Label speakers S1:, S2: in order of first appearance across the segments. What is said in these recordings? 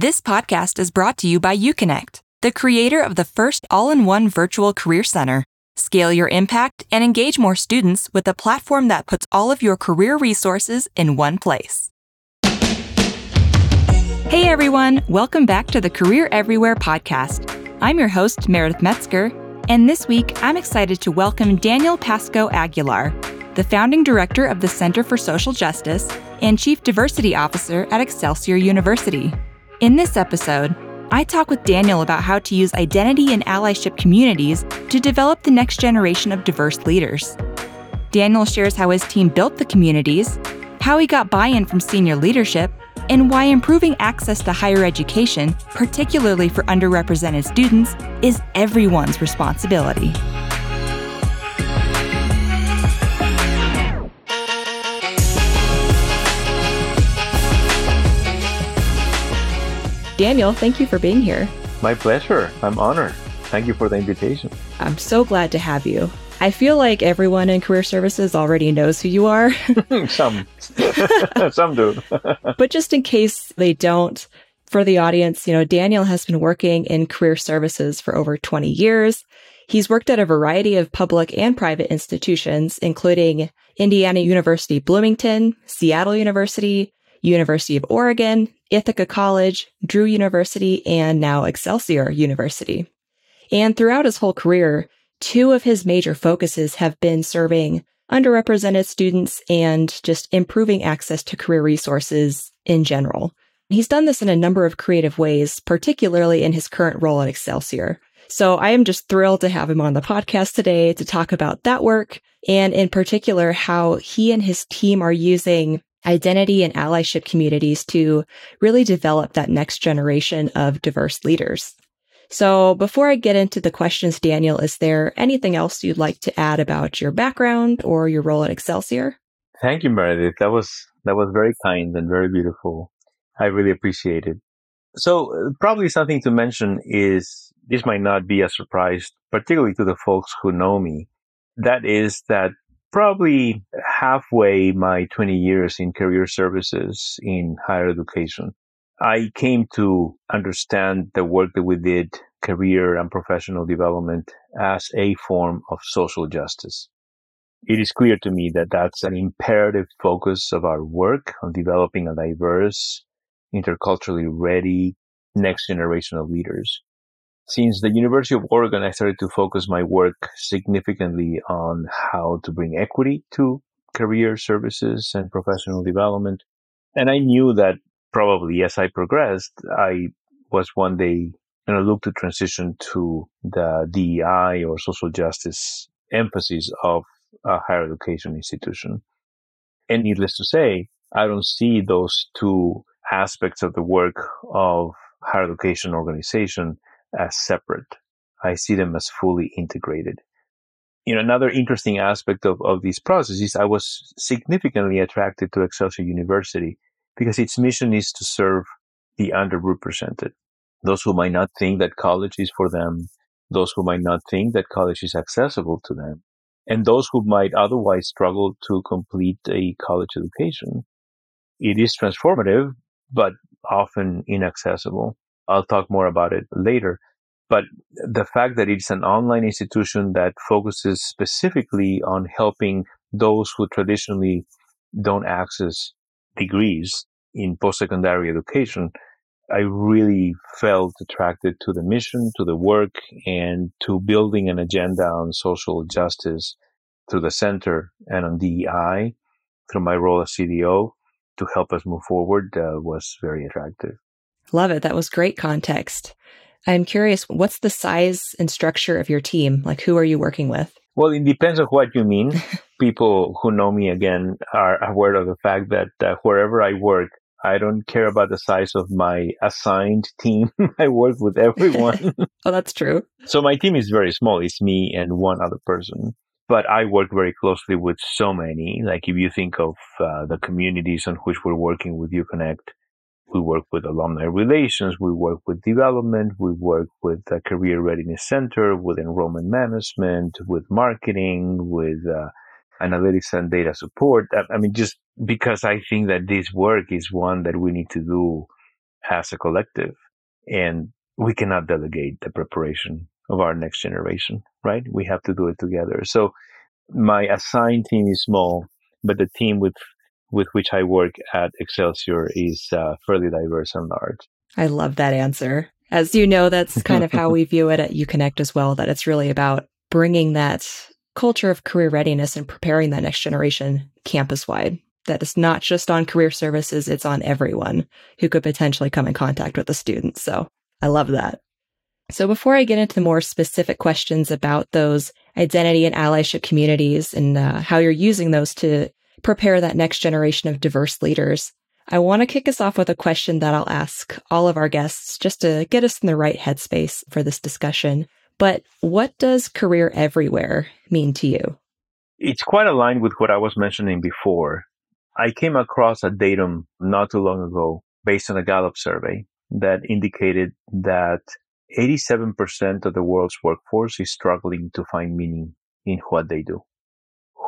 S1: This podcast is brought to you by UConnect, the creator of the first all in one virtual career center. Scale your impact and engage more students with a platform that puts all of your career resources in one place. Hey everyone, welcome back to the Career Everywhere podcast. I'm your host, Meredith Metzger, and this week I'm excited to welcome Daniel Pascoe Aguilar, the founding director of the Center for Social Justice and Chief Diversity Officer at Excelsior University. In this episode, I talk with Daniel about how to use identity and allyship communities to develop the next generation of diverse leaders. Daniel shares how his team built the communities, how he got buy in from senior leadership, and why improving access to higher education, particularly for underrepresented students, is everyone's responsibility. Daniel, thank you for being here.
S2: My pleasure. I'm honored. Thank you for the invitation.
S1: I'm so glad to have you. I feel like everyone in career services already knows who you are.
S2: some. some do.
S1: but just in case they don't, for the audience, you know, Daniel has been working in career services for over 20 years. He's worked at a variety of public and private institutions, including Indiana University Bloomington, Seattle University, University of Oregon, Ithaca College, Drew University, and now Excelsior University. And throughout his whole career, two of his major focuses have been serving underrepresented students and just improving access to career resources in general. He's done this in a number of creative ways, particularly in his current role at Excelsior. So I am just thrilled to have him on the podcast today to talk about that work and in particular how he and his team are using identity and allyship communities to really develop that next generation of diverse leaders. So before I get into the questions, Daniel, is there anything else you'd like to add about your background or your role at Excelsior?
S2: Thank you, Meredith. That was that was very kind and very beautiful. I really appreciate it. So uh, probably something to mention is this might not be a surprise, particularly to the folks who know me. That is that probably halfway my 20 years in career services in higher education, I came to understand the work that we did, career and professional development, as a form of social justice. It is clear to me that that's an imperative focus of our work on developing a diverse, interculturally ready next generation of leaders since the University of Oregon, I started to focus my work significantly on how to bring equity to career services and professional development. And I knew that probably as I progressed, I was one day going to look to transition to the DEI or social justice emphasis of a higher education institution. And needless to say, I don't see those two aspects of the work of higher education organization as separate. I see them as fully integrated. You know, another interesting aspect of, of these processes, I was significantly attracted to Excelsior University because its mission is to serve the underrepresented. Those who might not think that college is for them, those who might not think that college is accessible to them, and those who might otherwise struggle to complete a college education. It is transformative, but often inaccessible. I'll talk more about it later. But the fact that it's an online institution that focuses specifically on helping those who traditionally don't access degrees in post-secondary education, I really felt attracted to the mission, to the work, and to building an agenda on social justice through the center and on DEI through my role as CDO to help us move forward uh, was very attractive.
S1: Love it. That was great context. I'm curious, what's the size and structure of your team? Like, who are you working with?
S2: Well, it depends on what you mean. People who know me again are aware of the fact that uh, wherever I work, I don't care about the size of my assigned team. I work with everyone.
S1: oh, that's true.
S2: So my team is very small. It's me and one other person. But I work very closely with so many. Like if you think of uh, the communities on which we're working with UConnect, we work with alumni relations, we work with development, we work with the Career Readiness Center, with enrollment management, with marketing, with uh, analytics and data support. I, I mean, just because I think that this work is one that we need to do as a collective. And we cannot delegate the preparation of our next generation, right? We have to do it together. So my assigned team is small, but the team with with which I work at Excelsior is uh, fairly diverse and large.
S1: I love that answer. As you know, that's kind of how we view it at UConnect as well, that it's really about bringing that culture of career readiness and preparing that next generation campus wide. That it's not just on career services, it's on everyone who could potentially come in contact with the students. So I love that. So before I get into the more specific questions about those identity and allyship communities and uh, how you're using those to prepare that next generation of diverse leaders, I want to kick us off with a question that I'll ask all of our guests just to get us in the right headspace for this discussion. But what does career everywhere mean to you?
S2: It's quite aligned with what I was mentioning before. I came across a datum not too long ago based on a Gallup survey that indicated that 87% of the world's workforce is struggling to find meaning in what they do.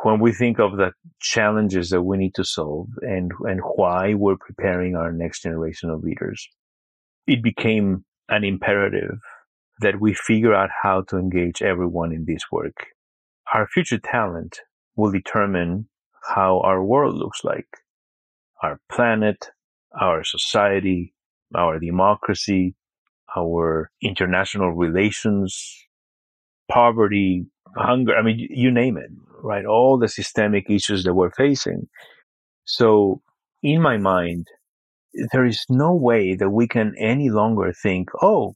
S2: When we think of the challenges that we need to solve and, and why we're preparing our next generation of leaders, it became an imperative that we figure out how to engage everyone in this work. Our future talent will determine how our world looks like, our planet, our society, our democracy, our international relations, poverty, hunger. I mean, you name it, right? All the systemic issues that we're facing. So, in my mind, there is no way that we can any longer think, oh,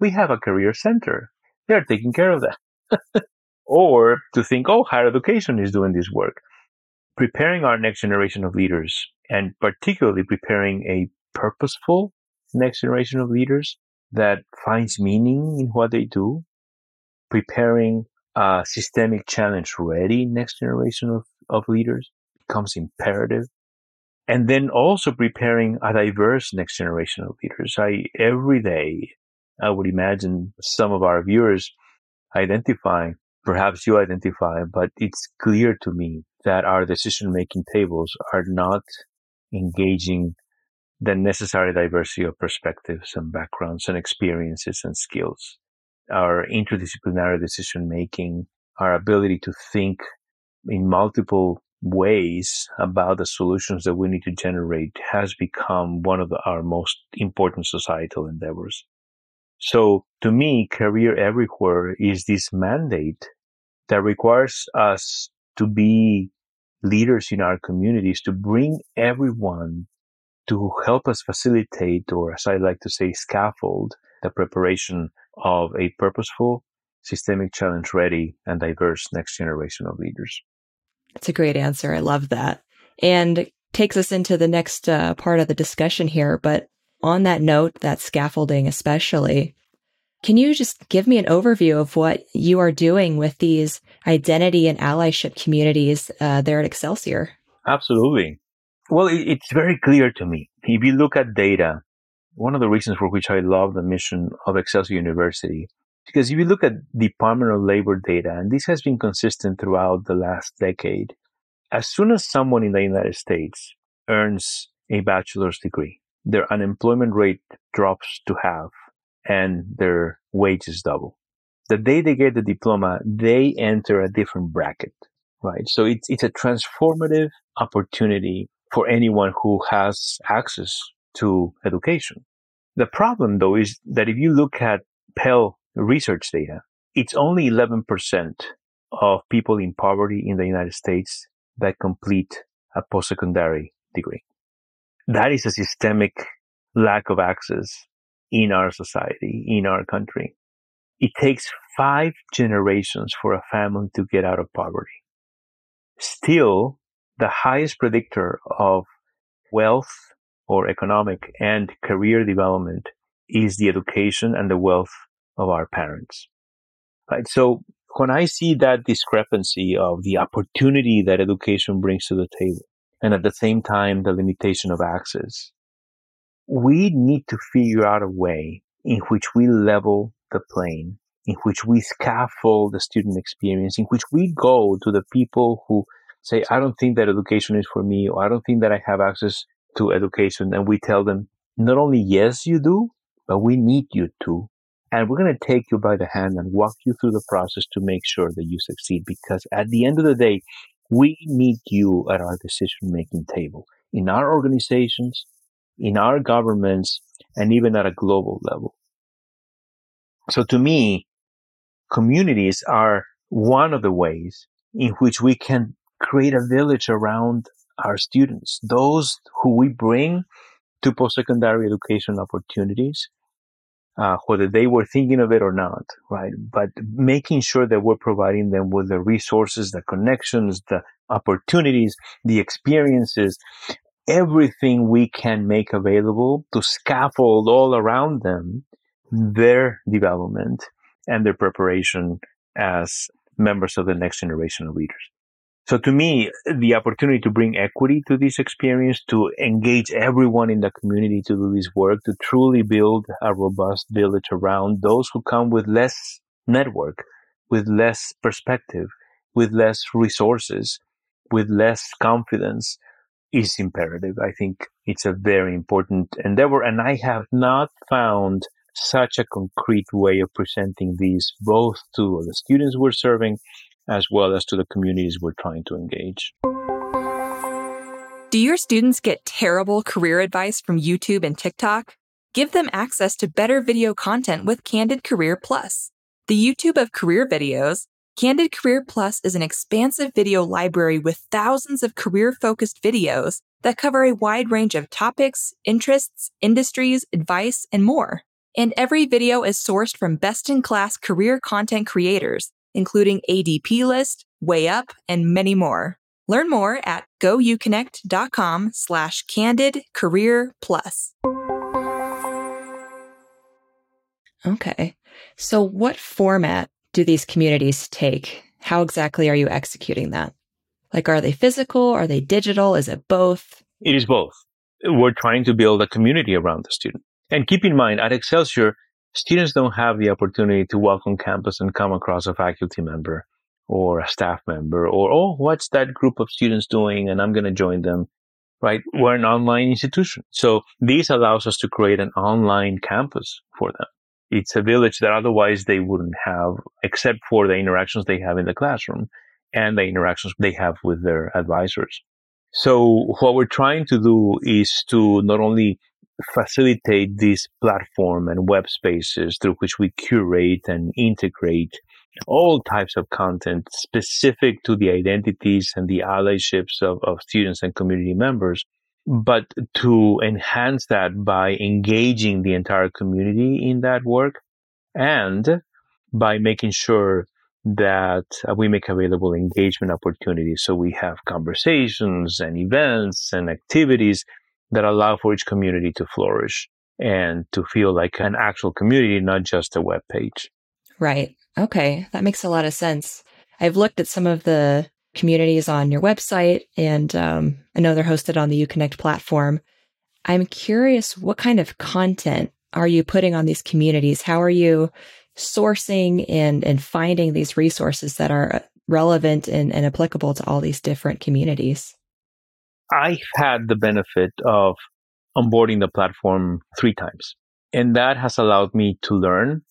S2: we have a career center. They're taking care of that. or to think, oh, higher education is doing this work. Preparing our next generation of leaders and particularly preparing a purposeful next generation of leaders that finds meaning in what they do, preparing a systemic challenge ready next generation of, of leaders becomes imperative. And then also preparing a diverse next generation of leaders. I, every day, I would imagine some of our viewers identifying, perhaps you identify, but it's clear to me that our decision making tables are not engaging the necessary diversity of perspectives and backgrounds and experiences and skills. Our interdisciplinary decision making, our ability to think in multiple ways about the solutions that we need to generate has become one of our most important societal endeavors. So to me, career everywhere is this mandate that requires us to be leaders in our communities, to bring everyone to help us facilitate, or as I like to say, scaffold the preparation of a purposeful, systemic challenge ready, and diverse next generation of leaders.
S1: That's a great answer. I love that. And takes us into the next uh, part of the discussion here. But on that note, that scaffolding especially, can you just give me an overview of what you are doing with these identity and allyship communities uh, there at Excelsior?
S2: Absolutely. Well, it's very clear to me. If you look at data, one of the reasons for which I love the mission of Excelsior University, because if you look at Department of Labor data, and this has been consistent throughout the last decade, as soon as someone in the United States earns a bachelor's degree, their unemployment rate drops to half and their wages double. The day they get the diploma, they enter a different bracket, right? So it's, it's a transformative opportunity for anyone who has access to education. The problem though is that if you look at Pell research data, it's only 11% of people in poverty in the United States that complete a post-secondary degree. That is a systemic lack of access in our society, in our country. It takes five generations for a family to get out of poverty. Still, the highest predictor of wealth or economic and career development is the education and the wealth of our parents. Right. So when I see that discrepancy of the opportunity that education brings to the table and at the same time the limitation of access, we need to figure out a way in which we level the plane, in which we scaffold the student experience, in which we go to the people who say, I don't think that education is for me, or I don't think that I have access to education. And we tell them, not only yes, you do, but we need you to. And we're going to take you by the hand and walk you through the process to make sure that you succeed. Because at the end of the day, we need you at our decision making table in our organizations, in our governments, and even at a global level. So to me, communities are one of the ways in which we can create a village around our students, those who we bring to post-secondary education opportunities, uh, whether they were thinking of it or not, right? But making sure that we're providing them with the resources, the connections, the opportunities, the experiences, everything we can make available to scaffold all around them their development and their preparation as members of the next generation of leaders. So to me, the opportunity to bring equity to this experience, to engage everyone in the community to do this work, to truly build a robust village around those who come with less network, with less perspective, with less resources, with less confidence is imperative. I think it's a very important endeavor. And I have not found such a concrete way of presenting these both to the students we're serving as well as to the communities we're trying to engage.
S1: Do your students get terrible career advice from YouTube and TikTok? Give them access to better video content with Candid Career Plus. The YouTube of career videos, Candid Career Plus is an expansive video library with thousands of career focused videos that cover a wide range of topics, interests, industries, advice, and more. And every video is sourced from best in class career content creators including ADP List, Way Up, and many more. Learn more at gouconnect.com slash candid career plus. Okay. So what format do these communities take? How exactly are you executing that? Like, are they physical? Are they digital? Is it both?
S2: It is both. We're trying to build a community around the student. And keep in mind, at Excelsior, students don't have the opportunity to walk on campus and come across a faculty member or a staff member or, oh, what's that group of students doing? And I'm going to join them, right? We're an online institution. So this allows us to create an online campus for them. It's a village that otherwise they wouldn't have, except for the interactions they have in the classroom and the interactions they have with their advisors. So what we're trying to do is to not only facilitate this platform and web spaces through which we curate and integrate all types of content specific to the identities and the allyships of, of students and community members, but to enhance that by engaging the entire community in that work and by making sure that we make available engagement opportunities. So we have conversations and events and activities that allow for each community to flourish and to feel like an actual community, not just a web page.
S1: Right. Okay. That makes a lot of sense. I've looked at some of the communities on your website, and um, I know they're hosted on the UConnect platform. I'm curious, what kind of content are you putting on these communities? How are you sourcing and, and finding these resources that are relevant and, and applicable to all these different communities?
S2: I've had the benefit of onboarding the platform three times. And that has allowed me to learn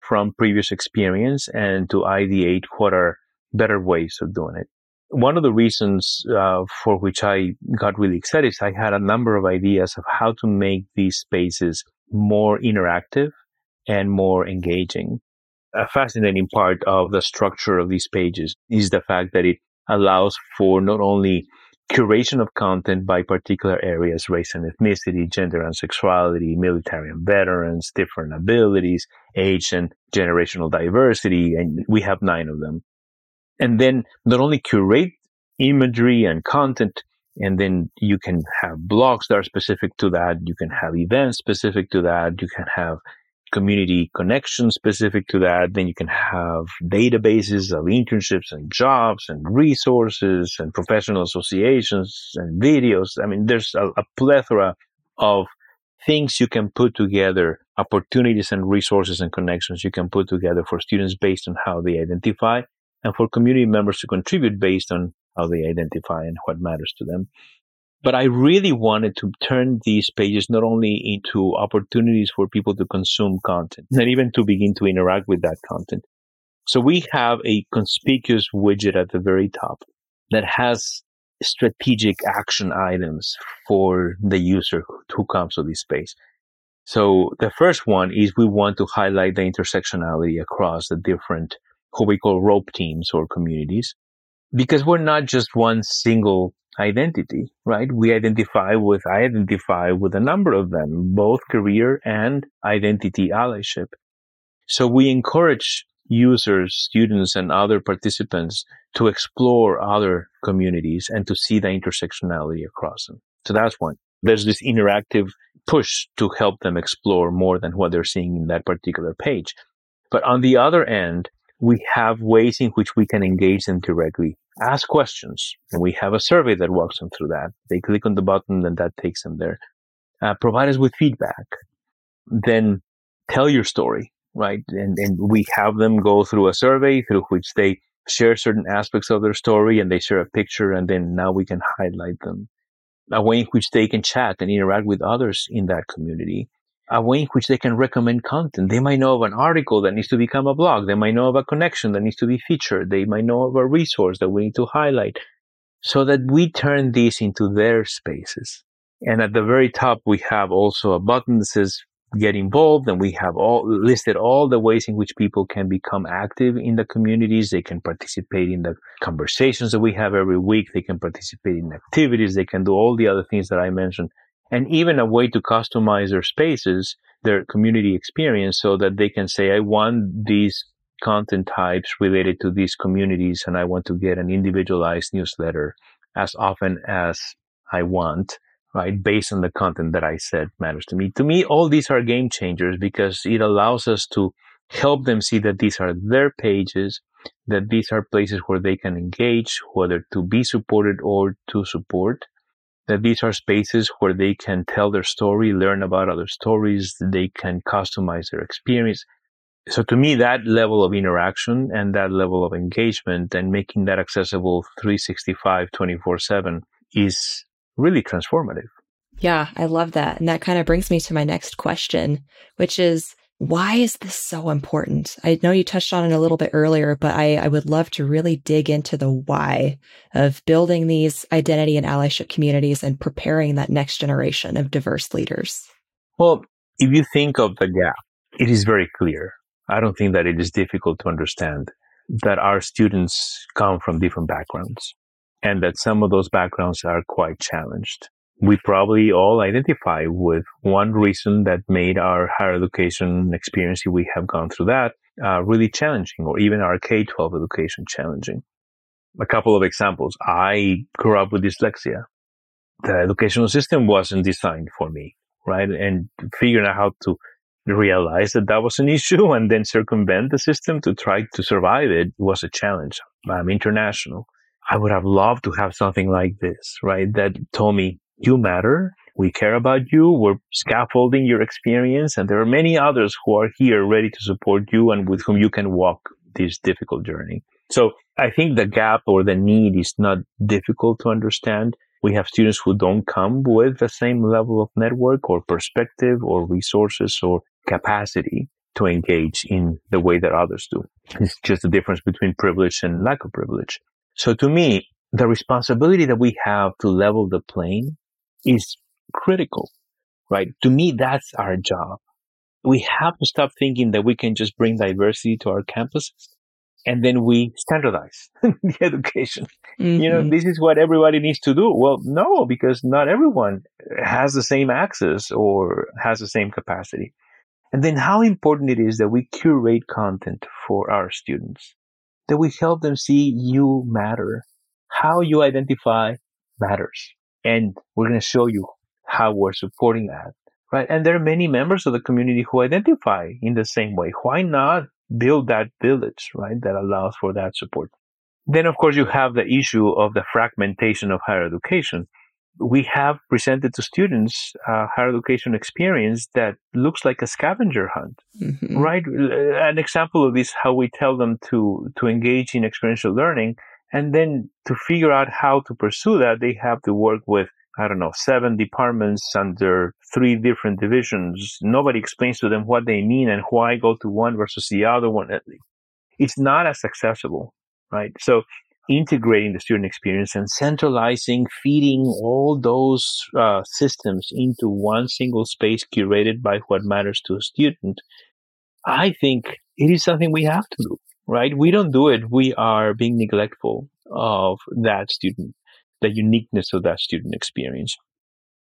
S2: from previous experience and to ideate what are better ways of doing it. One of the reasons uh, for which I got really excited is I had a number of ideas of how to make these spaces more interactive and more engaging. A fascinating part of the structure of these pages is the fact that it allows for not only curation of content by particular areas, race and ethnicity, gender and sexuality, military and veterans, different abilities, age and generational diversity, and we have nine of them. And then not only curate imagery and content, and then you can have blogs that are specific to that. You can have events specific to that. You can have community connections specific to that. Then you can have databases of internships and jobs and resources and professional associations and videos. I mean, there's a, a plethora of things you can put together, opportunities and resources and connections you can put together for students based on how they identify and for community members to contribute based on how they identify and what matters to them. But I really wanted to turn these pages not only into opportunities for people to consume content, and even to begin to interact with that content. So we have a conspicuous widget at the very top that has strategic action items for the user who comes to this space. So the first one is we want to highlight the intersectionality across the different, who we call rope teams or communities, because we're not just one single identity, right? We identify with, I identify with a number of them, both career and identity allyship. So we encourage users, students, and other participants to explore other communities and to see the intersectionality across them. So that's one. There's this interactive push to help them explore more than what they're seeing in that particular page. But on the other end, we have ways in which we can engage them directly. Ask questions, and we have a survey that walks them through that. They click on the button, and that takes them there. Uh, provide us with feedback. Then tell your story right? And, and we have them go through a survey through which they share certain aspects of their story and they share a picture and then now we can highlight them. A way in which they can chat and interact with others in that community. A way in which they can recommend content. They might know of an article that needs to become a blog. They might know of a connection that needs to be featured. They might know of a resource that we need to highlight so that we turn these into their spaces. And at the very top, we have also a button that says get involved and we have all listed all the ways in which people can become active in the communities they can participate in the conversations that we have every week they can participate in activities they can do all the other things that i mentioned and even a way to customize their spaces their community experience so that they can say i want these content types related to these communities and i want to get an individualized newsletter as often as i want right? Based on the content that I said matters to me. To me, all these are game changers because it allows us to help them see that these are their pages, that these are places where they can engage, whether to be supported or to support, that these are spaces where they can tell their story, learn about other stories, they can customize their experience. So to me, that level of interaction and that level of engagement and making that accessible 365, 24 7 is really transformative.
S1: Yeah, I love that. And that kind of brings me to my next question, which is why is this so important? I know you touched on it a little bit earlier, but I, I would love to really dig into the why of building these identity and allyship communities and preparing that next generation of diverse leaders.
S2: Well, if you think of the gap, it is very clear. I don't think that it is difficult to understand that our students come from different backgrounds and that some of those backgrounds are quite challenged. We probably all identify with one reason that made our higher education experience, if we have gone through that, uh, really challenging, or even our K 12 education challenging. A couple of examples. I grew up with dyslexia. The educational system wasn't designed for me, right? And figuring out how to realize that that was an issue and then circumvent the system to try to survive it was a challenge. I'm international. I would have loved to have something like this, right? That told me, you matter. We care about you. We're scaffolding your experience. And there are many others who are here ready to support you and with whom you can walk this difficult journey. So I think the gap or the need is not difficult to understand. We have students who don't come with the same level of network or perspective or resources or capacity to engage in the way that others do. It's just the difference between privilege and lack of privilege. So to me, the responsibility that we have to level the plane is critical, right? To me, that's our job. We have to stop thinking that we can just bring diversity to our campuses and then we standardize the education. Mm-hmm. You know, mm-hmm. this is what everybody needs to do. Well, no, because not everyone has the same access or has the same capacity. And then how important it is that we curate content for our students that we help them see you matter. How you identify matters. And we're going to show you how we're supporting that. Right. And there are many members of the community who identify in the same way. Why not build that village, right? That allows for that support. Then, of course, you have the issue of the fragmentation of higher education we have presented to students a higher education experience that looks like a scavenger hunt, mm-hmm. right? An example of this, how we tell them to, to engage in experiential learning. And then to figure out how to pursue that, they have to work with I don't know, seven departments under three different divisions. Nobody explains to them what they mean and why go to one versus the other one. It's not as accessible, right? So integrating the student experience and centralizing, feeding all those uh, systems into one single space curated by what matters to a student, I think it is something we have to do, right? We don't do it. We are being neglectful of that student the uniqueness of that student experience.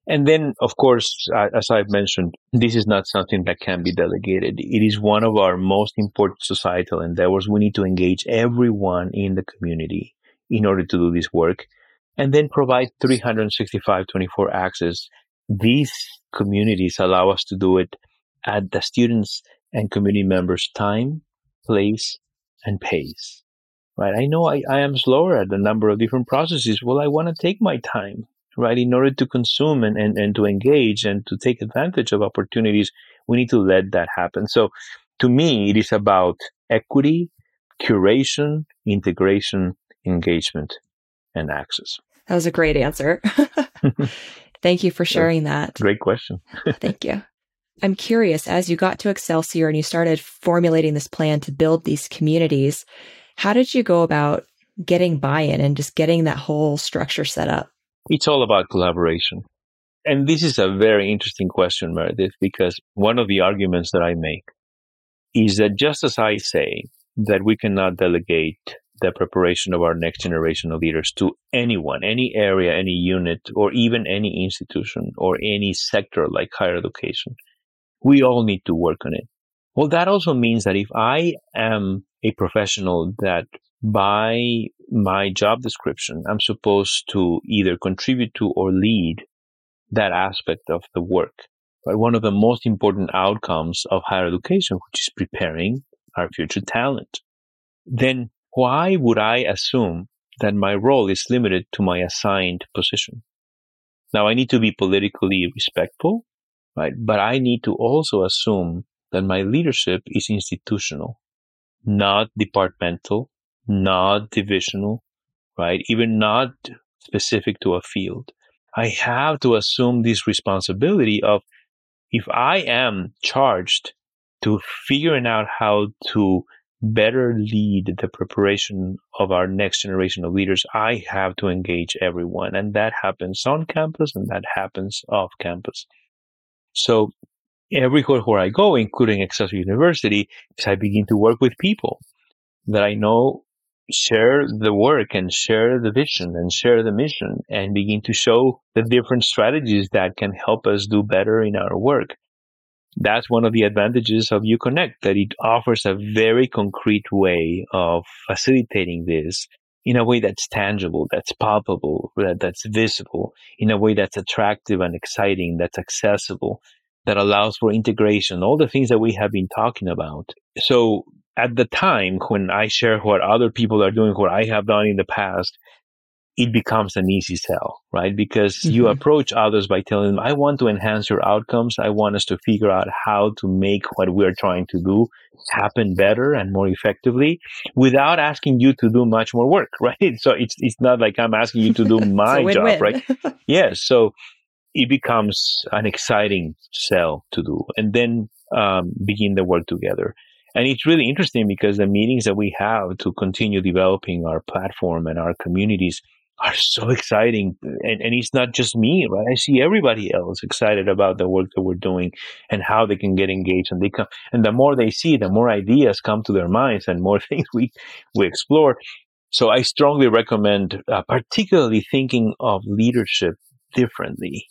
S2: And then, of course, as I've mentioned, this is not something that can be delegated. It is one of our most important societal endeavors. We need to engage everyone in the community in order to do this work and then provide 365 24 access. These communities allow us to do it at the students and community members' time, place, and pace right? I know I, I am slower at a number of different processes. Well, I want to take my time, right? In order to consume and, and, and to engage and to take advantage of opportunities, we need to let that happen. So to me, it is about equity, curation, integration, engagement, and access.
S1: That was a great answer. Thank you for sharing that.
S2: Great question.
S1: Thank you. I'm curious, as you got to Excelsior and you started formulating this plan to build these communities, how did you go about getting buy in and just getting that whole structure set up?
S2: It's all about collaboration. And this is a very interesting question, Meredith, because one of the arguments that I make is that just as I say that we cannot delegate the preparation of our next generation of leaders to anyone, any area, any unit, or even any institution or any sector like higher education, we all need to work on it. Well, that also means that if I am a professional that by my job description, I'm supposed to either contribute to or lead that aspect of the work. But one of the most important outcomes of higher education, which is preparing our future talent. Then why would I assume that my role is limited to my assigned position? Now I need to be politically respectful, right? But I need to also assume that my leadership is institutional not departmental, not divisional, right? Even not specific to a field. I have to assume this responsibility of if I am charged to figuring out how to better lead the preparation of our next generation of leaders, I have to engage everyone. And that happens on campus and that happens off campus. So everywhere where I go, including Excelsior University, is I begin to work with people that I know share the work and share the vision and share the mission and begin to show the different strategies that can help us do better in our work. That's one of the advantages of UConnect, that it offers a very concrete way of facilitating this in a way that's tangible, that's palpable, that, that's visible, in a way that's attractive and exciting, that's accessible, that allows for integration, all the things that we have been talking about. So at the time when I share what other people are doing, what I have done in the past, it becomes an easy sell, right? Because mm-hmm. you approach others by telling them, I want to enhance your outcomes. I want us to figure out how to make what we're trying to do happen better and more effectively without asking you to do much more work, right? So it's, it's not like I'm asking you to do my job, right? yes. So it becomes an exciting sell to do and then um, begin the work together. And it's really interesting because the meetings that we have to continue developing our platform and our communities are so exciting. And, and it's not just me, right? I see everybody else excited about the work that we're doing and how they can get engaged. And they come, and the more they see, the more ideas come to their minds and more things we, we explore. So I strongly recommend, uh, particularly thinking of leadership differently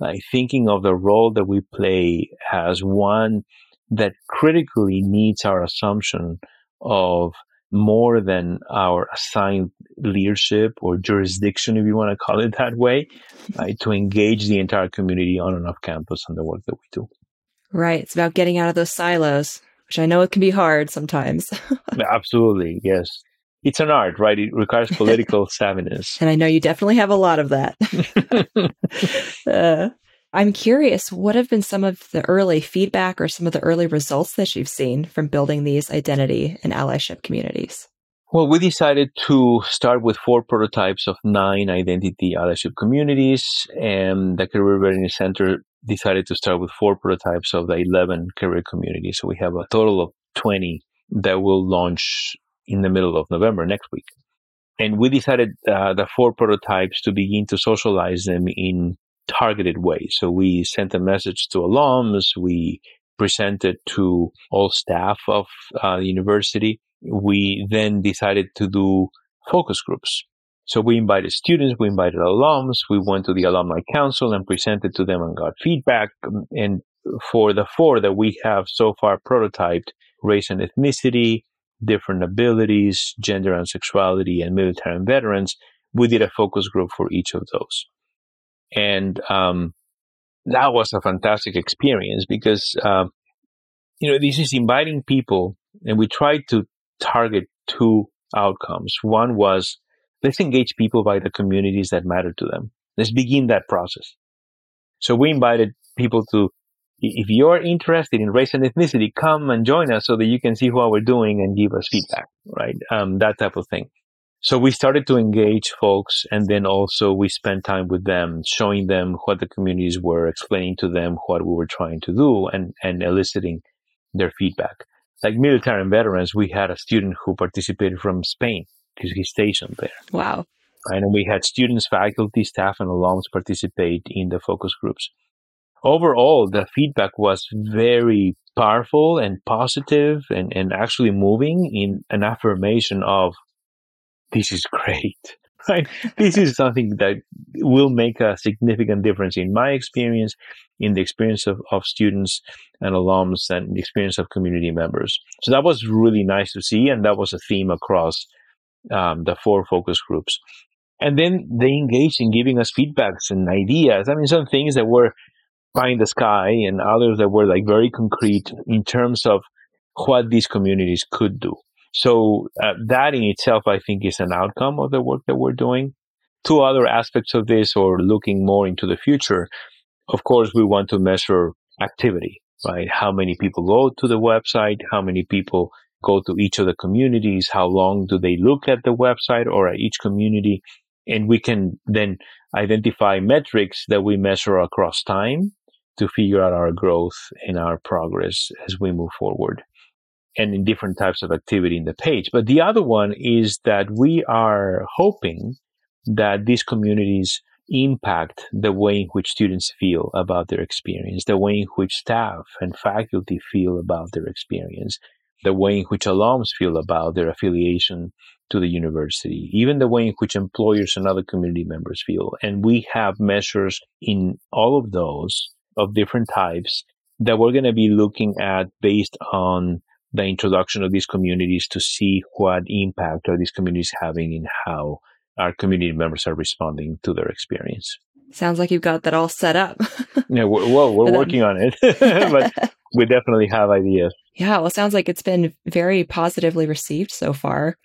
S2: like thinking of the role that we play as one that critically needs our assumption of more than our assigned leadership or jurisdiction, if you want to call it that way, right, to engage the entire community on and off campus on the work that we do.
S1: Right. It's about getting out of those silos, which I know it can be hard sometimes.
S2: Absolutely. Yes it's an art, right? It requires political savviness.
S1: And I know you definitely have a lot of that. uh, I'm curious, what have been some of the early feedback or some of the early results that you've seen from building these identity and allyship communities?
S2: Well, we decided to start with four prototypes of nine identity allyship communities, and the Career Readiness Center decided to start with four prototypes of the 11 career communities. So we have a total of 20 that will launch in the middle of November next week. And we decided uh, the four prototypes to begin to socialize them in targeted ways. So we sent a message to alums, we presented to all staff of uh, the university. We then decided to do focus groups. So we invited students, we invited alums, we went to the alumni council and presented to them and got feedback. And for the four that we have so far prototyped, race and ethnicity, different abilities, gender and sexuality, and military and veterans, we did a focus group for each of those. And um, that was a fantastic experience because, uh, you know, this is inviting people, and we tried to target two outcomes. One was let's engage people by the communities that matter to them. Let's begin that process. So we invited people to if you're interested in race and ethnicity, come and join us so that you can see what we're doing and give us feedback, right? Um, that type of thing. So we started to engage folks and then also we spent time with them, showing them what the communities were, explaining to them what we were trying to do and, and eliciting their feedback. Like military and veterans, we had a student who participated from Spain because he's stationed there.
S1: Wow.
S2: And we had students, faculty, staff, and alums participate in the focus groups overall, the feedback was very powerful and positive and, and actually moving in an affirmation of this is great. Right? this is something that will make a significant difference in my experience, in the experience of, of students and alums, and the experience of community members. So that was really nice to see, and that was a theme across um, the four focus groups. And then they engaged in giving us feedbacks and ideas. I mean, some things that were pie in the sky and others that were like very concrete in terms of what these communities could do. So uh, that in itself, I think, is an outcome of the work that we're doing. Two other aspects of this, or looking more into the future, of course, we want to measure activity, right? How many people go to the website? How many people go to each of the communities? How long do they look at the website or at each community? And we can then identify metrics that we measure across time to figure out our growth and our progress as we move forward and in different types of activity in the page. But the other one is that we are hoping that these communities impact the way in which students feel about their experience, the way in which staff and faculty feel about their experience, the way in which alums feel about their affiliation to the university, even the way in which employers and other community members feel. And we have measures in all of those of different types that we're going to be looking at based on the introduction of these communities to see what impact are these communities having in how our community members are responding to their experience.
S1: Sounds like you've got that all set up.
S2: yeah, we're, well, we're working on it, but we definitely have ideas.
S1: Yeah, well, sounds like it's been very positively received so far.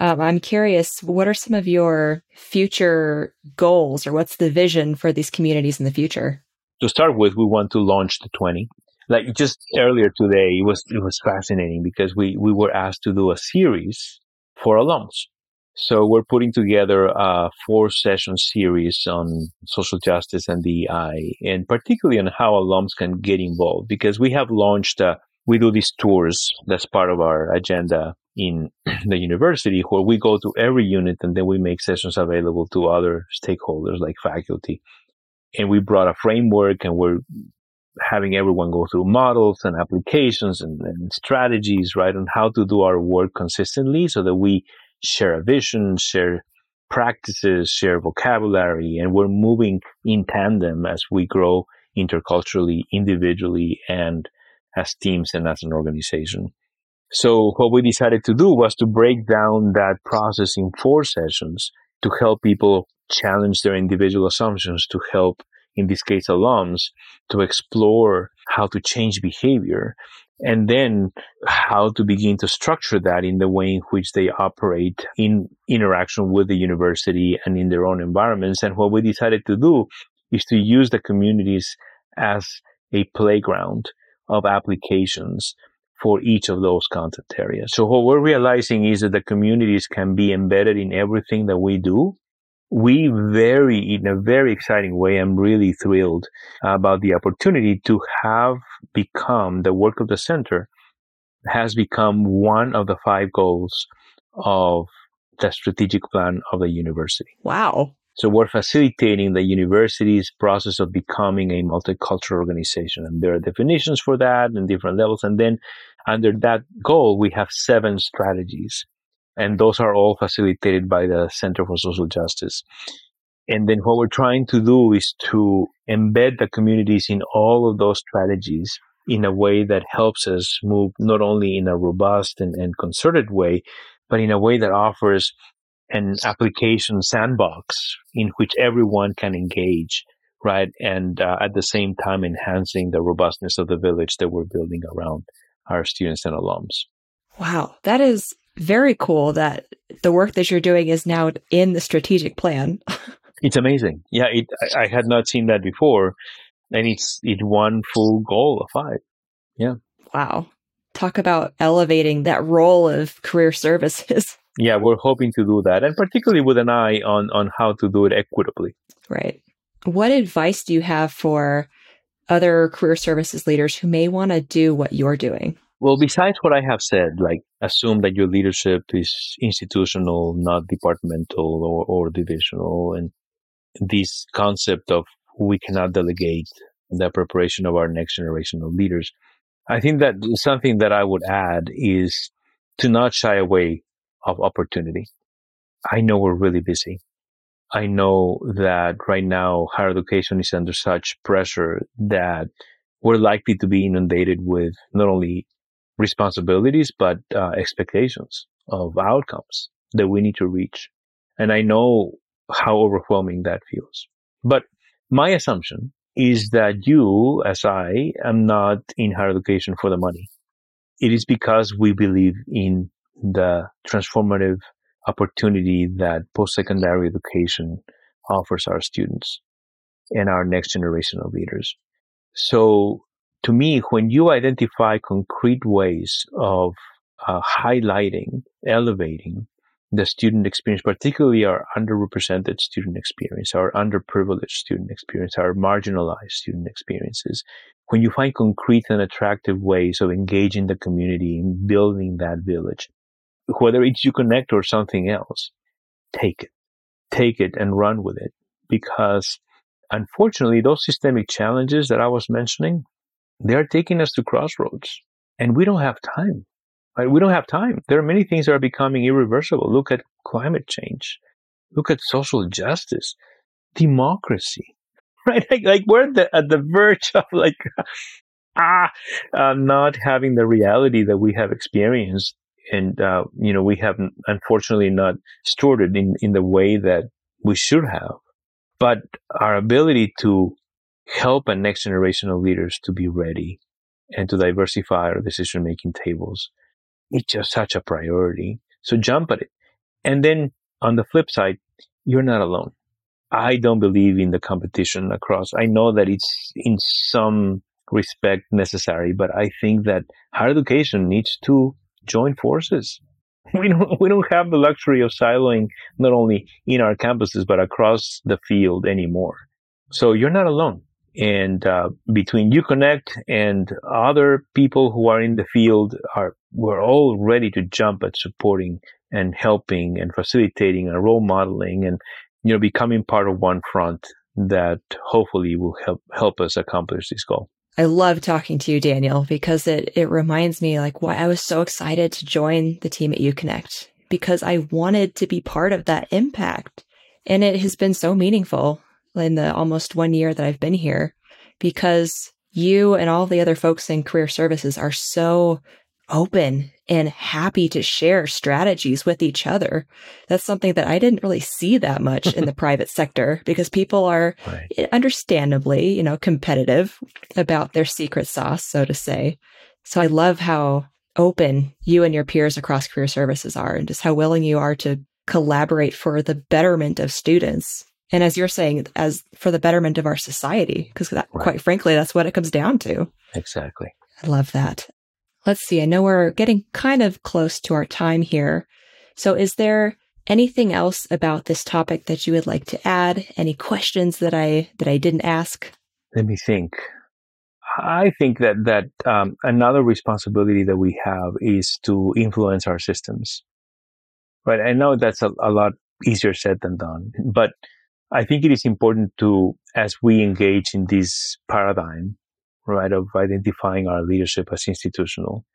S1: Um, I'm curious, what are some of your future goals or what's the vision for these communities in the future?
S2: to start with, we want to launch the 20. Like just earlier today, it was it was fascinating because we we were asked to do a series for alums. So we're putting together a four session series on social justice and DEI, and particularly on how alums can get involved. Because we have launched, a, we do these tours. That's part of our agenda in the university, where we go to every unit and then we make sessions available to other stakeholders like faculty and we brought a framework and we're having everyone go through models and applications and, and, strategies, right, on how to do our work consistently so that we share a vision, share practices, share vocabulary, and we're moving in tandem as we grow interculturally, individually, and as teams and as an organization. So what we decided to do was to break down that process in four sessions to help people challenge their individual assumptions to help, in this case, alums to explore how to change behavior and then how to begin to structure that in the way in which they operate in interaction with the university and in their own environments. And what we decided to do is to use the communities as a playground of applications for each of those content areas. So what we're realizing is that the communities can be embedded in everything that we do. We very, in a very exciting way, I'm really thrilled about the opportunity to have become the work of the center has become one of the five goals of the strategic plan of the university.
S1: Wow.
S2: So we're facilitating the university's process of becoming a multicultural organization. And there are definitions for that and different levels. And then under that goal, we have seven strategies. And those are all facilitated by the Center for Social Justice. And then what we're trying to do is to embed the communities in all of those strategies in a way that helps us move not only in a robust and, and concerted way, but in a way that offers an application sandbox in which everyone can engage, right? And uh, at the same time, enhancing the robustness of the village that we're building around our students and alums.
S1: Wow, that is very cool that the work that you're doing is now in the strategic plan.
S2: it's amazing. Yeah, it, I, I had not seen that before. And it's it one full goal of five. Yeah.
S1: Wow. Talk about elevating that role of career services.
S2: yeah, we're hoping to do that, and particularly with an eye on on how to do it equitably.
S1: Right. What advice do you have for other career services leaders who may want to do what you're doing?
S2: Well, besides what I have said, like assume that your leadership is institutional, not departmental or, or divisional, and this concept of we cannot delegate the preparation of our next generation of leaders. I think that something that I would add is to not shy away of opportunity. I know we're really busy. I know that right now higher education is under such pressure that we're likely to be inundated with not only responsibilities, but uh, expectations of outcomes that we need to reach. And I know how overwhelming that feels. But my assumption is that you, as I, am not in higher education for the money. It is because we believe in the transformative opportunity that post-secondary education offers our students and our next generation of leaders. So to me, when you identify concrete ways of uh, highlighting, elevating the student experience, particularly our underrepresented student experience, our underprivileged student experience, our marginalized student experiences, when you find concrete and attractive ways of engaging the community and building that village, whether it's UConnect or something else, take it. Take it and run with it. Because unfortunately, those systemic challenges that I was mentioning, they're taking us to crossroads. And we don't have time. Right? We don't have time. There are many things that are becoming irreversible. Look at climate change. Look at social justice, democracy. Right? Like, like we're at the, at the verge of like ah, uh, not having the reality that we have experienced and uh, you know we have unfortunately not stored it in in the way that we should have but our ability to help a next generation of leaders to be ready and to diversify our decision making tables it's just such a priority so jump at it and then on the flip side you're not alone i don't believe in the competition across i know that it's in some respect necessary but i think that higher education needs to join forces. We don't we don't have the luxury of siloing not only in our campuses but across the field anymore. So you're not alone. And uh, between UConnect and other people who are in the field, are we're all ready to jump at supporting and helping and facilitating and role modeling and you know becoming part of one front that hopefully will help help us accomplish this goal.
S1: I love talking to you, Daniel, because it, it reminds me like why I was so excited to join the team at UConnect because I wanted to be part of that impact. And it has been so meaningful in the almost one year that I've been here because you and all the other folks in career services are so open and happy to share strategies with each other. That's something that I didn't really see that much in the private sector because people are right. understandably, you know, competitive about their secret sauce, so to say. So I love how open you and your peers across career services are and just how willing you are to collaborate for the betterment of students. And as you're saying, as for the betterment of our society, because right. quite frankly, that's what it comes down to.
S2: Exactly.
S1: I love that. Let's see. I know we're getting kind of close to our time here. So is there anything else about this topic that you would like to add? Any questions that I that I didn't ask?
S2: Let me think. I think that that um, another responsibility that we have is to influence our systems. Right. I know that's a, a lot easier said than done, but I think it is important to, as we engage in this paradigm, right, of identifying our leadership as institutional,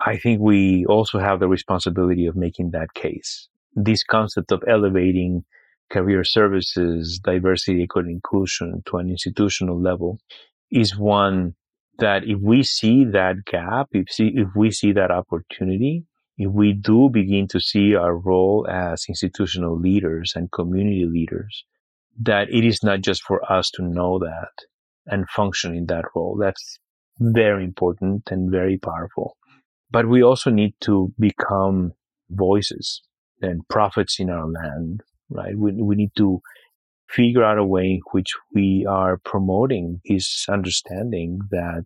S2: I think we also have the responsibility of making that case. This concept of elevating career services, diversity, equity, inclusion to an institutional level is one that if we see that gap, if, see, if we see that opportunity, if we do begin to see our role as institutional leaders and community leaders, that it is not just for us to know that and function in that role. That's very important and very powerful. But we also need to become voices and prophets in our land, right? We, we need to figure out a way in which we are promoting this understanding that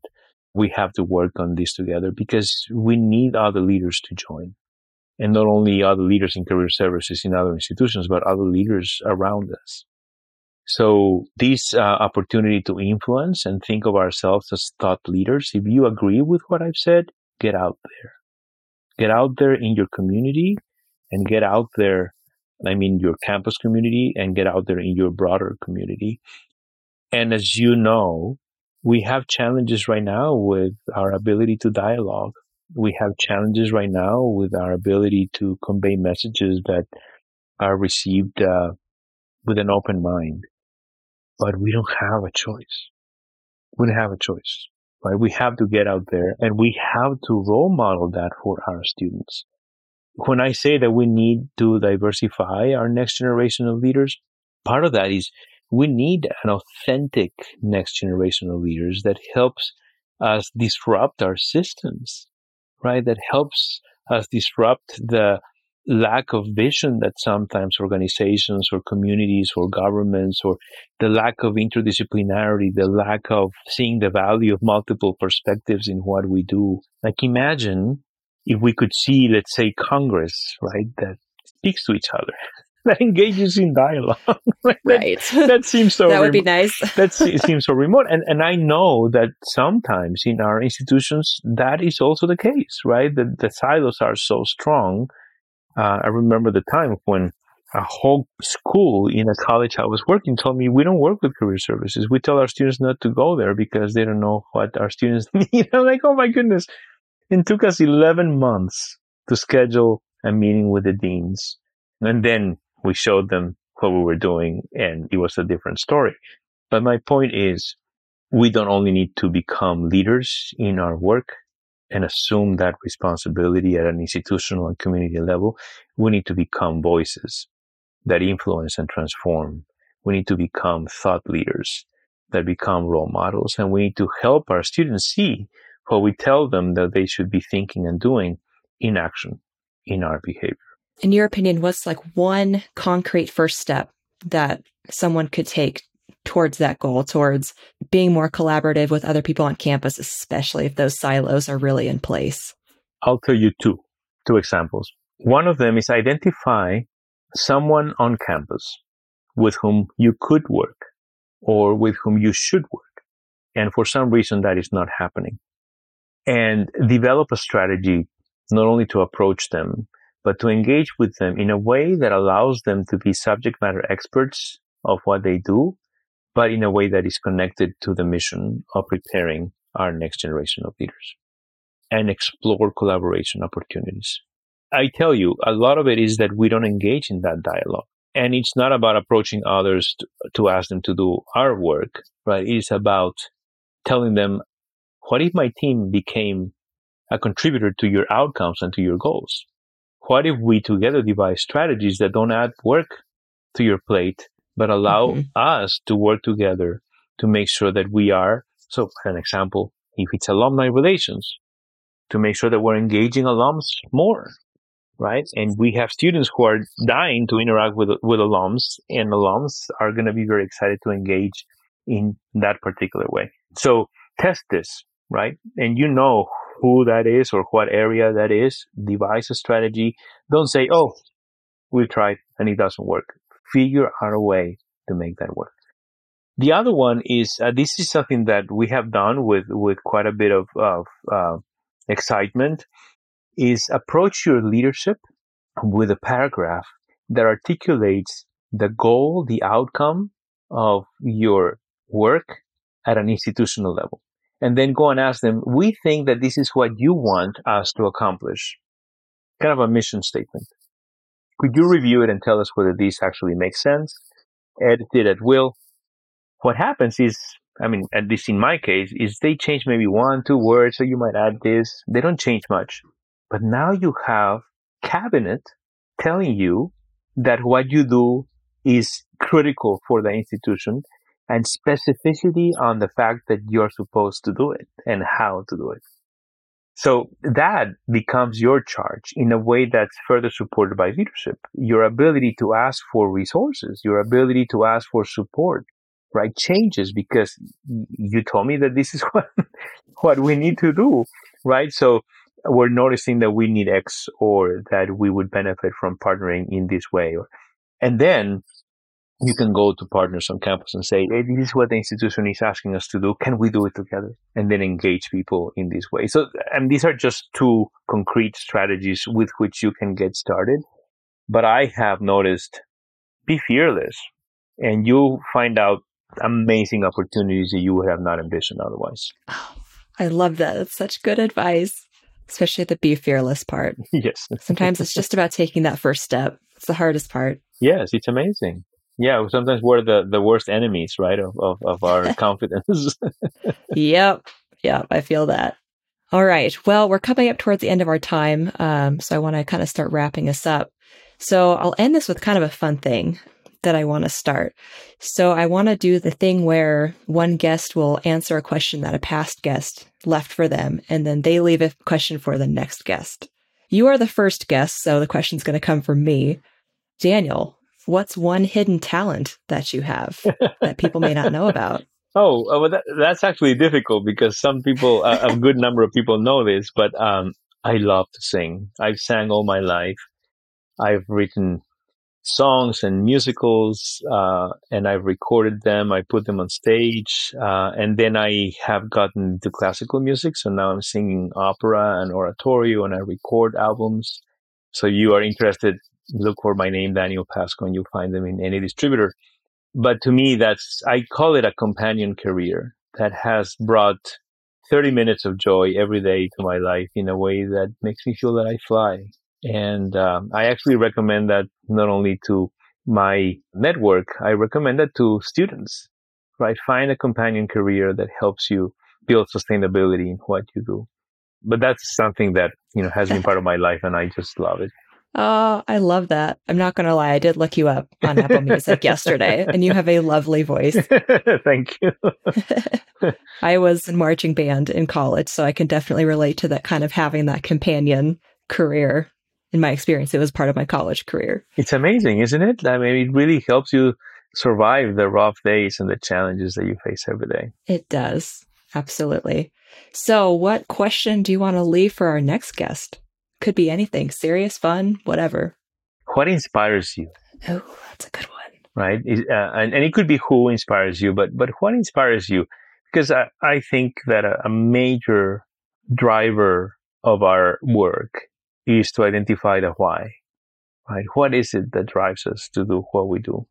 S2: we have to work on this together because we need other leaders to join. And not only other leaders in career services in other institutions, but other leaders around us. So this uh, opportunity to influence and think of ourselves as thought leaders, if you agree with what I've said, get out there. Get out there in your community and get out there, I mean, your campus community and get out there in your broader community. And as you know, we have challenges right now with our ability to dialogue. We have challenges right now with our ability to convey messages that are received uh, with an open mind but we don't have a choice. We don't have a choice, right? We have to get out there and we have to role model that for our students. When I say that we need to diversify our next generation of leaders, part of that is we need an authentic next generation of leaders that helps us disrupt our systems, right? That helps us disrupt the lack of vision that sometimes organizations or communities or governments or the lack of interdisciplinarity, the lack of seeing the value of multiple perspectives in what we do. Like imagine if we could see, let's say, Congress, right, that speaks to each other. That engages in dialogue.
S1: right.
S2: That, that, seems so.
S1: that would be nice.
S2: that seems so remote, and and I know that sometimes in our institutions that is also the case, right? That the silos are so strong uh, I remember the time when a whole school in a college I was working told me we don't work with career services. We tell our students not to go there because they don't know what our students need. I'm like, oh my goodness. It took us 11 months to schedule a meeting with the deans. And then we showed them what we were doing and it was a different story. But my point is, we don't only need to become leaders in our work and assume that responsibility at an institutional and community level, we need to become voices that influence and transform. We need to become thought leaders that become role models. And we need to help our students see what we tell them that they should be thinking and doing in action in our behavior.
S1: In your opinion, what's like one concrete first step that someone could take towards that goal, towards being more collaborative with other people on campus, especially if those silos are really in place?
S2: I'll tell you two, two examples. One of them is identify someone on campus with whom you could work or with whom you should work. And for some reason that is not happening. And develop a strategy not only to approach them, but to engage with them in a way that allows them to be subject matter experts of what they do but in a way that is connected to the mission of preparing our next generation of leaders and explore collaboration opportunities. I tell you, a lot of it is that we don't engage in that dialogue. And it's not about approaching others to, to ask them to do our work, right? It's about telling them, what if my team became a contributor to your outcomes and to your goals? What if we together devise strategies that don't add work to your plate, but allow mm-hmm. us to work together to make sure that we are. So, for an example, if it's alumni relations, to make sure that we're engaging alums more, right? And we have students who are dying to interact with with alums, and alums are going to be very excited to engage in that particular way. So, test this, right? And you know who that is or what area that is. Devise a strategy. Don't say, oh, we've tried and it doesn't work. Figure out a way to make that work. The other one is uh, this is something that we have done with, with quite a bit of, of uh, excitement is approach your leadership with a paragraph that articulates the goal, the outcome of your work at an institutional level. And then go and ask them, we think that this is what you want us to accomplish. Kind of a mission statement. Could you review it and tell us whether this actually makes sense? Edit it at will. What happens is, I mean, at least in my case, is they change maybe one, two words, so you might add this. They don't change much. But now you have cabinet telling you that what you do is critical for the institution and specificity on the fact that you're supposed to do it and how to do it. So that becomes your charge in a way that's further supported by leadership. Your ability to ask for resources, your ability to ask for support, right, changes because you told me that this is what, what we need to do, right? So we're noticing that we need X or that we would benefit from partnering in this way. And then you can go to partners on campus and say, hey, this is what the institution is asking us to do. Can we do it together? And then engage people in this way. So, and these are just two concrete strategies with which you can get started. But I have noticed be fearless and you'll find out amazing opportunities that you would have not envisioned otherwise.
S1: Oh, I love that. That's such good advice especially the be fearless part.
S2: Yes.
S1: sometimes it's just about taking that first step. It's the hardest part.
S2: Yes, it's amazing. Yeah, sometimes we're the, the worst enemies, right, of, of, of our confidence.
S1: yep. Yep. I feel that. All right. Well, we're coming up towards the end of our time. Um, so I want to kind of start wrapping us up. So I'll end this with kind of a fun thing that I want to start. So I want to do the thing where one guest will answer a question that a past guest left for them, and then they leave a question for the next guest. You are the first guest, so the question's going to come from me. Daniel, what's one hidden talent that you have that people may not know about?
S2: Oh, uh, well, that, that's actually difficult because some people, uh, a good number of people know this, but um, I love to sing. I've sang all my life. I've written songs and musicals, uh, and I've recorded them. I put them on stage, uh, and then I have gotten into classical music. So now I'm singing opera and oratorio, and I record albums. So you are interested, look for my name, Daniel Pascoe, and you'll find them in any distributor. But to me, that's I call it a companion career that has brought 30 minutes of joy every day to my life in a way that makes me feel that I fly. And um, I actually recommend that not only to my network, I recommend that to students, right? Find a companion career that helps you build sustainability in what you do. But that's something that, you know, has been part of my life and I just love it.
S1: Oh, I love that. I'm not going to lie. I did look you up on Apple Music yesterday and you have a lovely voice.
S2: Thank you.
S1: I was in marching band in college, so I can definitely relate to that kind of having that companion career in my experience, it was part of my college career.
S2: It's amazing, isn't it? I mean, it really helps you survive the rough days and the challenges that you face every day.
S1: It does. Absolutely. So, what question do you want to leave for our next guest? Could be anything serious, fun, whatever.
S2: What inspires you?
S1: Oh, that's a good one.
S2: Right. Uh, and, and it could be who inspires you, but, but what inspires you? Because I, I think that a, a major driver of our work is to identify the why, right? What is it that drives us to do what we do?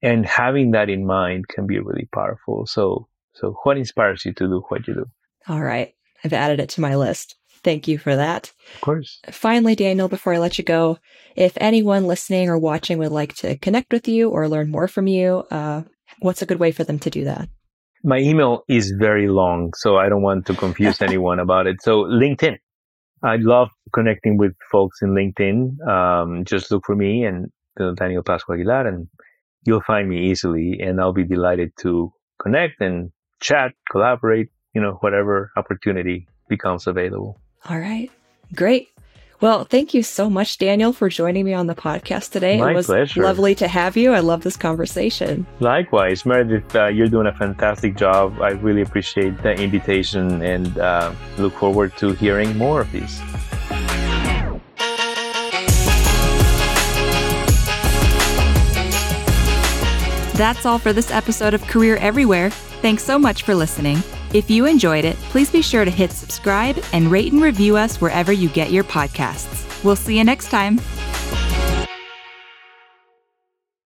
S2: And having that in mind can be really powerful. So, so what inspires you to do what you do?
S1: All right. I've added it to my list. Thank you for that.
S2: Of course.
S1: Finally, Daniel, before I let you go, if anyone listening or watching would like to connect with you or learn more from you, uh, what's a good way for them to do that?
S2: My email is very long, so I don't want to confuse anyone about it. So LinkedIn, I love connecting with folks in LinkedIn. Um, just look for me and uh, Daniel Pascoe Aguilar, and you'll find me easily. And I'll be delighted to connect and chat, collaborate, you know, whatever opportunity becomes available.
S1: All right. Great.
S3: Well, thank you so much, Daniel, for joining me on the podcast today.
S2: My
S3: it was
S2: pleasure.
S3: lovely to have you. I love this conversation.
S2: Likewise, Meredith, uh, you're doing a fantastic job. I really appreciate the invitation and uh, look forward to hearing more of these.
S1: That's all for this episode of Career Everywhere. Thanks so much for listening. If you enjoyed it, please be sure to hit subscribe and rate and review us wherever you get your podcasts. We'll see you next time.